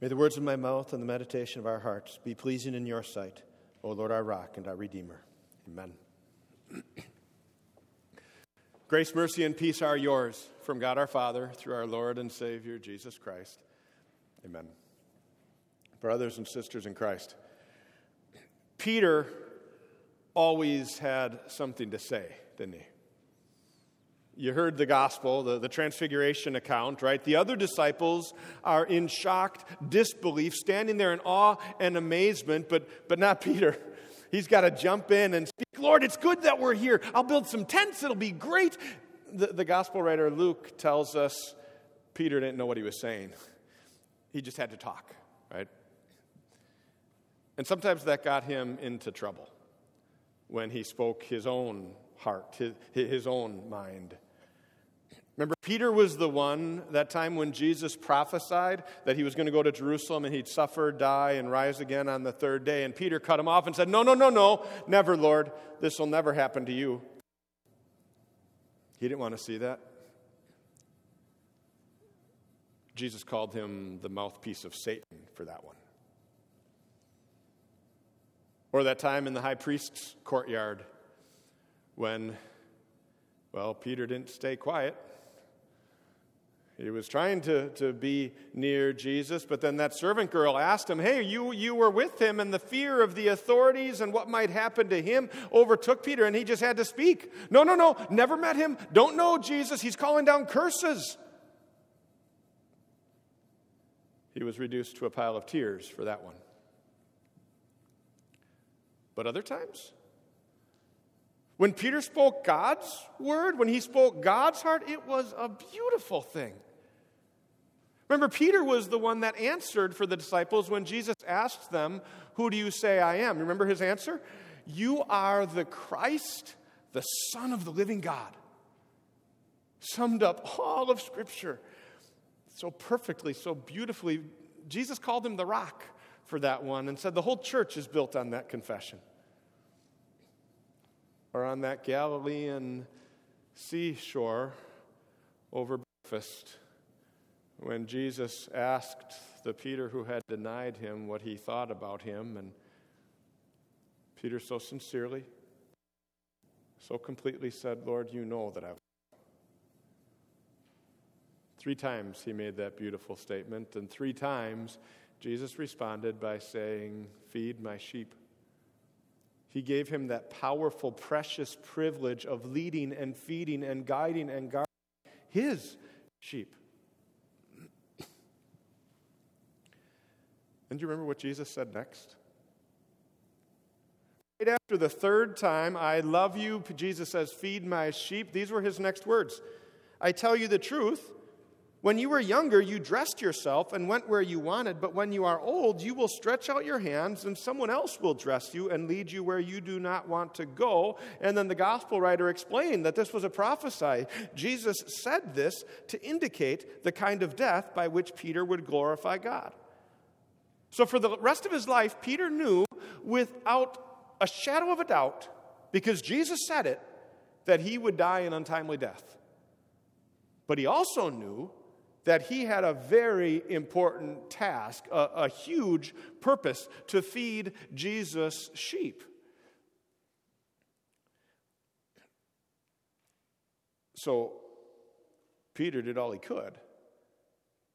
May the words of my mouth and the meditation of our hearts be pleasing in your sight, O Lord, our rock and our redeemer. Amen. Grace, mercy, and peace are yours from God our Father through our Lord and Savior Jesus Christ. Amen. Brothers and sisters in Christ, Peter always had something to say, didn't he? You heard the gospel, the, the transfiguration account, right? The other disciples are in shocked disbelief, standing there in awe and amazement, but, but not Peter. He's got to jump in and speak, Lord, it's good that we're here. I'll build some tents, it'll be great. The, the gospel writer Luke tells us Peter didn't know what he was saying, he just had to talk, right? And sometimes that got him into trouble when he spoke his own heart, his, his own mind. Remember, Peter was the one that time when Jesus prophesied that he was going to go to Jerusalem and he'd suffer, die, and rise again on the third day. And Peter cut him off and said, No, no, no, no, never, Lord. This will never happen to you. He didn't want to see that. Jesus called him the mouthpiece of Satan for that one. Or that time in the high priest's courtyard when, well, Peter didn't stay quiet. He was trying to, to be near Jesus, but then that servant girl asked him, Hey, you, you were with him, and the fear of the authorities and what might happen to him overtook Peter, and he just had to speak. No, no, no, never met him, don't know Jesus, he's calling down curses. He was reduced to a pile of tears for that one. But other times, when Peter spoke God's word, when he spoke God's heart, it was a beautiful thing. Remember, Peter was the one that answered for the disciples when Jesus asked them, Who do you say I am? Remember his answer? You are the Christ, the Son of the living God. Summed up all of Scripture so perfectly, so beautifully. Jesus called him the rock for that one and said the whole church is built on that confession. Or on that Galilean seashore over breakfast when Jesus asked the Peter who had denied him what he thought about him, and Peter so sincerely, so completely said, Lord, you know that I've. Three times he made that beautiful statement, and three times Jesus responded by saying, Feed my sheep. He gave him that powerful, precious privilege of leading and feeding and guiding and guarding his sheep. And do you remember what Jesus said next? Right after the third time, I love you, Jesus says, feed my sheep. These were his next words. I tell you the truth. When you were younger, you dressed yourself and went where you wanted, but when you are old, you will stretch out your hands and someone else will dress you and lead you where you do not want to go. And then the gospel writer explained that this was a prophecy. Jesus said this to indicate the kind of death by which Peter would glorify God. So, for the rest of his life, Peter knew without a shadow of a doubt, because Jesus said it, that he would die an untimely death. But he also knew that he had a very important task, a, a huge purpose to feed Jesus' sheep. So, Peter did all he could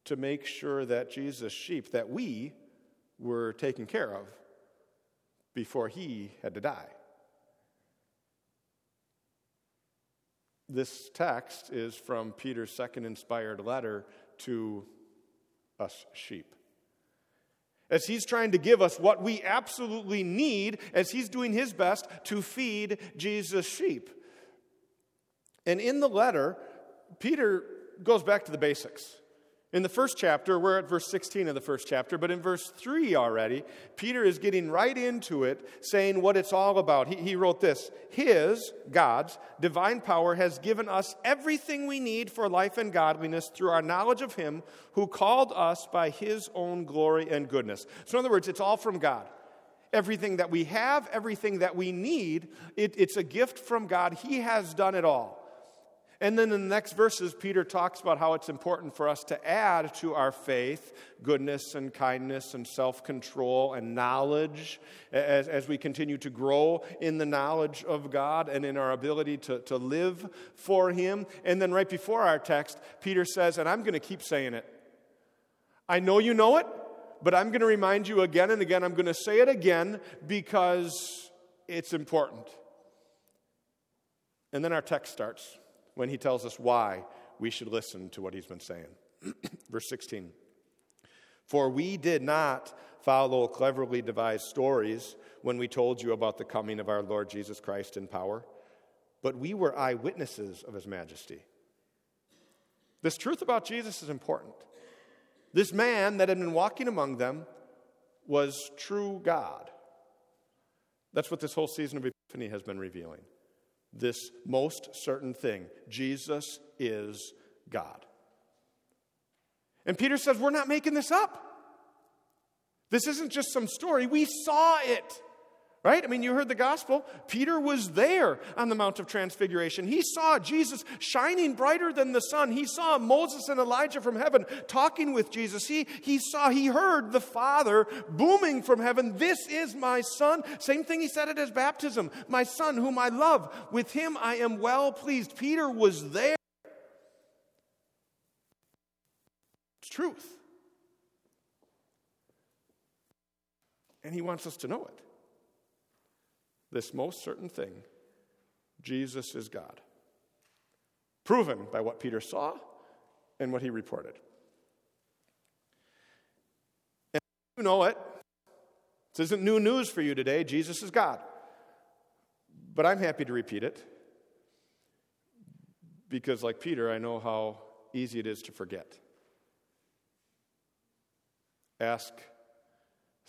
to make sure that Jesus' sheep, that we were taken care of before he had to die. This text is from Peter's second inspired letter to us sheep. As he's trying to give us what we absolutely need, as he's doing his best to feed Jesus' sheep. And in the letter, Peter goes back to the basics. In the first chapter, we're at verse 16 of the first chapter, but in verse 3 already, Peter is getting right into it, saying what it's all about. He, he wrote this His, God's, divine power has given us everything we need for life and godliness through our knowledge of Him who called us by His own glory and goodness. So, in other words, it's all from God. Everything that we have, everything that we need, it, it's a gift from God. He has done it all. And then in the next verses, Peter talks about how it's important for us to add to our faith goodness and kindness and self control and knowledge as, as we continue to grow in the knowledge of God and in our ability to, to live for Him. And then right before our text, Peter says, and I'm going to keep saying it. I know you know it, but I'm going to remind you again and again. I'm going to say it again because it's important. And then our text starts when he tells us why we should listen to what he's been saying. Verse 16 For we did not follow cleverly devised stories when we told you about the coming of our Lord Jesus Christ in power, but we were eyewitnesses of his majesty. This truth about Jesus is important. This man that had been walking among them was true God. That's what this whole season of Epiphany has been revealing this most certain thing Jesus is God. And Peter says, We're not making this up. This isn't just some story, we saw it. Right? I mean, you heard the gospel. Peter was there on the Mount of Transfiguration. He saw Jesus shining brighter than the sun. He saw Moses and Elijah from heaven talking with Jesus. He, he saw, he heard the Father booming from heaven, This is my son. Same thing he said at his baptism My son, whom I love. With him I am well pleased. Peter was there. It's truth. And he wants us to know it this most certain thing Jesus is God. Proven by what Peter saw and what he reported. And you know it. This isn't new news for you today. Jesus is God. But I'm happy to repeat it because, like Peter, I know how easy it is to forget. Ask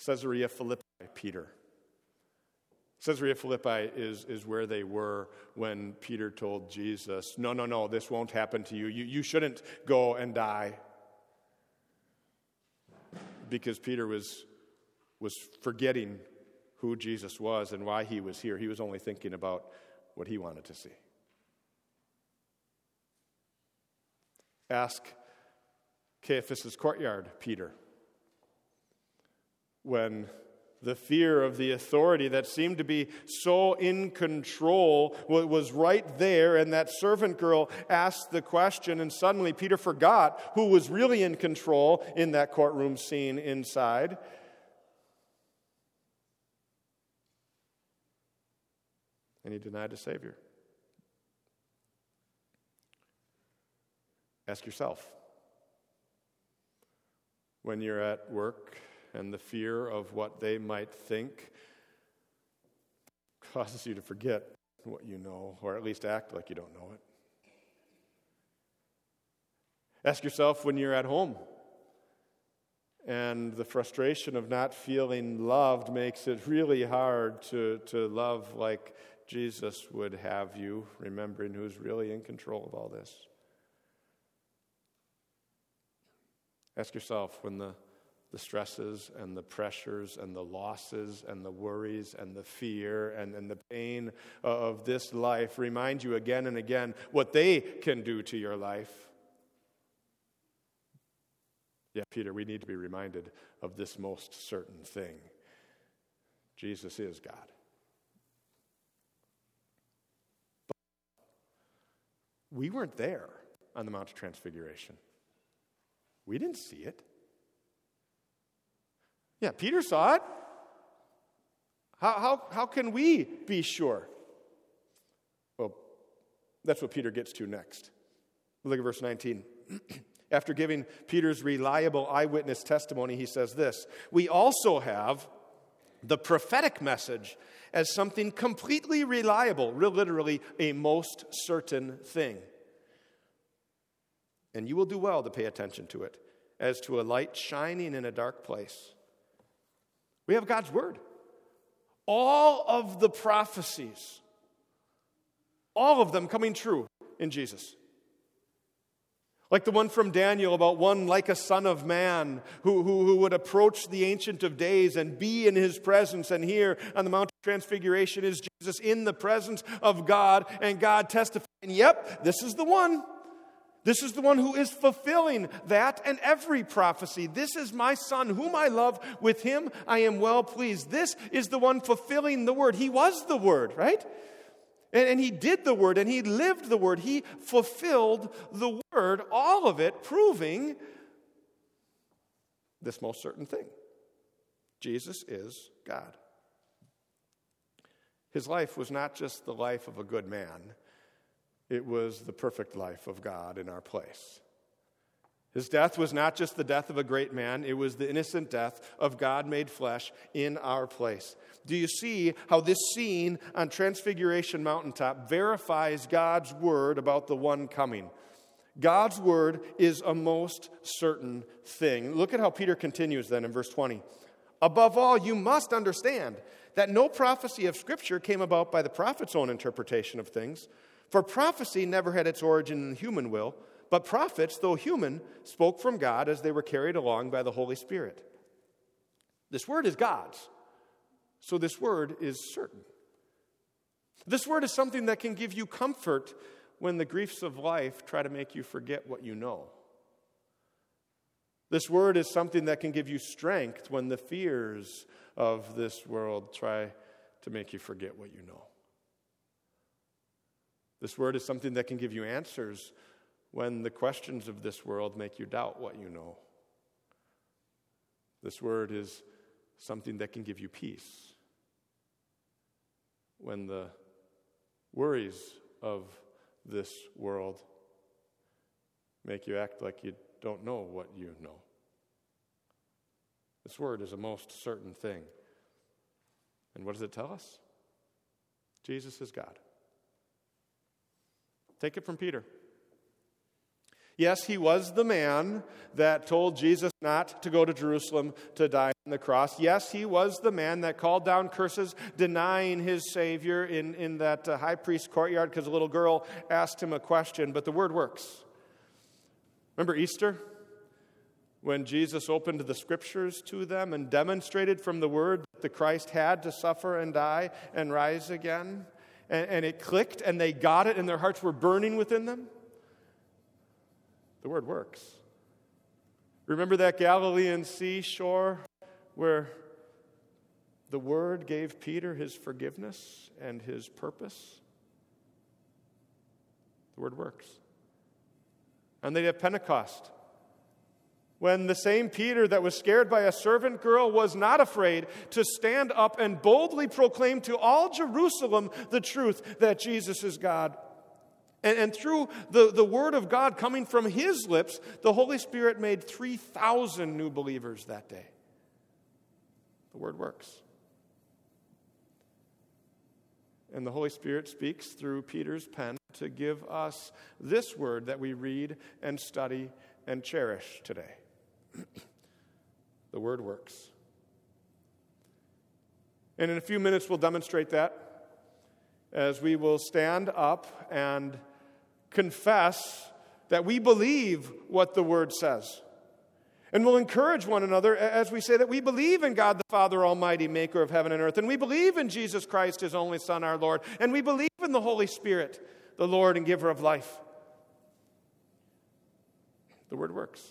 Caesarea Philippi, Peter. Caesarea Philippi is, is where they were when Peter told Jesus, No, no, no, this won't happen to you. You, you shouldn't go and die. Because Peter was, was forgetting who Jesus was and why he was here. He was only thinking about what he wanted to see. Ask Caiaphas' courtyard, Peter, when the fear of the authority that seemed to be so in control was right there, and that servant girl asked the question, and suddenly Peter forgot who was really in control in that courtroom scene inside. And he denied the Savior. Ask yourself when you're at work and the fear of what they might think causes you to forget what you know, or at least act like you don't know it. Ask yourself when you're at home and the frustration of not feeling loved makes it really hard to, to love like Jesus would have you, remembering who's really in control of all this. Ask yourself when the the stresses and the pressures and the losses and the worries and the fear and, and the pain of this life remind you again and again what they can do to your life. Yeah, Peter, we need to be reminded of this most certain thing Jesus is God. But we weren't there on the Mount of Transfiguration, we didn't see it. Yeah, Peter saw it. How, how, how can we be sure? Well, that's what Peter gets to next. Look at verse 19. After giving Peter's reliable eyewitness testimony, he says this We also have the prophetic message as something completely reliable, literally a most certain thing. And you will do well to pay attention to it, as to a light shining in a dark place we have God's word. All of the prophecies, all of them coming true in Jesus. Like the one from Daniel about one like a son of man who, who, who would approach the Ancient of Days and be in his presence. And here on the Mount of Transfiguration is Jesus in the presence of God and God testifying, yep, this is the one. This is the one who is fulfilling that and every prophecy. This is my son, whom I love. With him I am well pleased. This is the one fulfilling the word. He was the word, right? And, and he did the word and he lived the word. He fulfilled the word, all of it, proving this most certain thing Jesus is God. His life was not just the life of a good man, it was the perfect life of God in our place. His death was not just the death of a great man, it was the innocent death of God made flesh in our place. Do you see how this scene on Transfiguration Mountaintop verifies God's word about the one coming? God's word is a most certain thing. Look at how Peter continues then in verse 20. Above all, you must understand that no prophecy of Scripture came about by the prophet's own interpretation of things, for prophecy never had its origin in human will but prophets, though human, spoke from God as they were carried along by the Holy Spirit. This word is God's, so this word is certain. This word is something that can give you comfort when the griefs of life try to make you forget what you know. This word is something that can give you strength when the fears of this world try to make you forget what you know. This word is something that can give you answers when the questions of this world make you doubt what you know. This word is something that can give you peace. When the worries of this world make you act like you don't know what you know. This word is a most certain thing. And what does it tell us? Jesus is God. Take it from Peter. Yes, he was the man that told Jesus not to go to Jerusalem to die on the cross. Yes, he was the man that called down curses, denying his Savior in, in that uh, high priest courtyard because a little girl asked him a question. But the word works. Remember Easter? When Jesus opened the scriptures to them and demonstrated from the word that the Christ had to suffer and die and rise again. And, and it clicked and they got it and their hearts were burning within them. The word works. Remember that Galilean seashore where the word gave Peter his forgiveness and his purpose? The word works. And they have Pentecost. When the same Peter that was scared by a servant girl was not afraid to stand up and boldly proclaim to all Jerusalem the truth that Jesus is God. And, and through the, the word of God coming from his lips, the Holy Spirit made 3,000 new believers that day. The word works. And the Holy Spirit speaks through Peter's pen to give us this word that we read and study and cherish today. the word works. And in a few minutes, we'll demonstrate that as we will stand up and confess that we believe what the Word says. And we'll encourage one another as we say that we believe in God the Father Almighty, maker of heaven and earth. And we believe in Jesus Christ, his only Son, our Lord. And we believe in the Holy Spirit, the Lord and giver of life. The word works.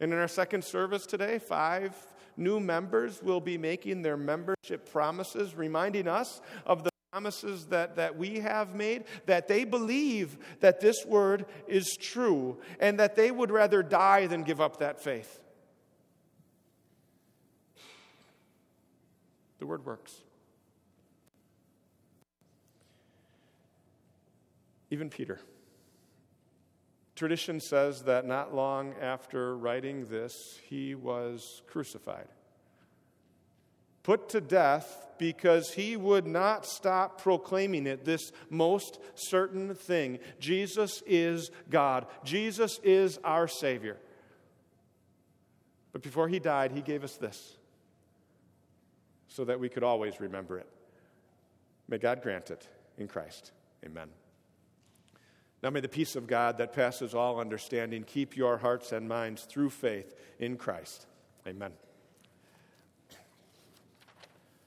And in our second service today, five new members will be making their membership promises, reminding us of the promises that, that we have made, that they believe that this word is true and that they would rather die than give up that faith. The word works. Even Peter. Tradition says that not long after writing this, he was crucified put to death because he would not stop proclaiming it, this most certain thing. Jesus is God, Jesus is our Savior. But before he died, he gave us this so that we could always remember it. May God grant it in Christ. Amen. Now may the peace of God that passes all understanding keep your hearts and minds through faith in Christ. Amen.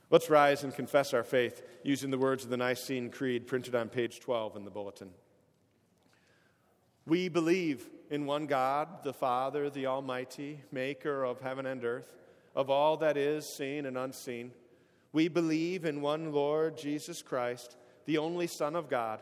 Let's rise and confess our faith using the words of the Nicene Creed printed on page 12 in the bulletin. We believe in one God, the Father, the Almighty, maker of heaven and earth, of all that is seen and unseen. We believe in one Lord Jesus Christ, the only Son of God,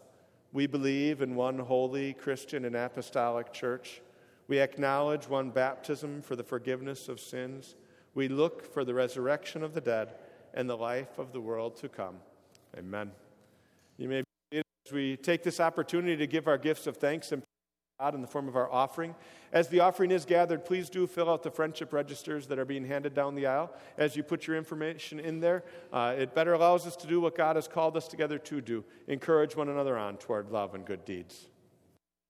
We believe in one holy Christian and apostolic church. We acknowledge one baptism for the forgiveness of sins. We look for the resurrection of the dead and the life of the world to come. Amen. You may we take this opportunity to give our gifts of thanks and God in the form of our offering. As the offering is gathered, please do fill out the friendship registers that are being handed down the aisle. As you put your information in there, uh, it better allows us to do what God has called us together to do encourage one another on toward love and good deeds.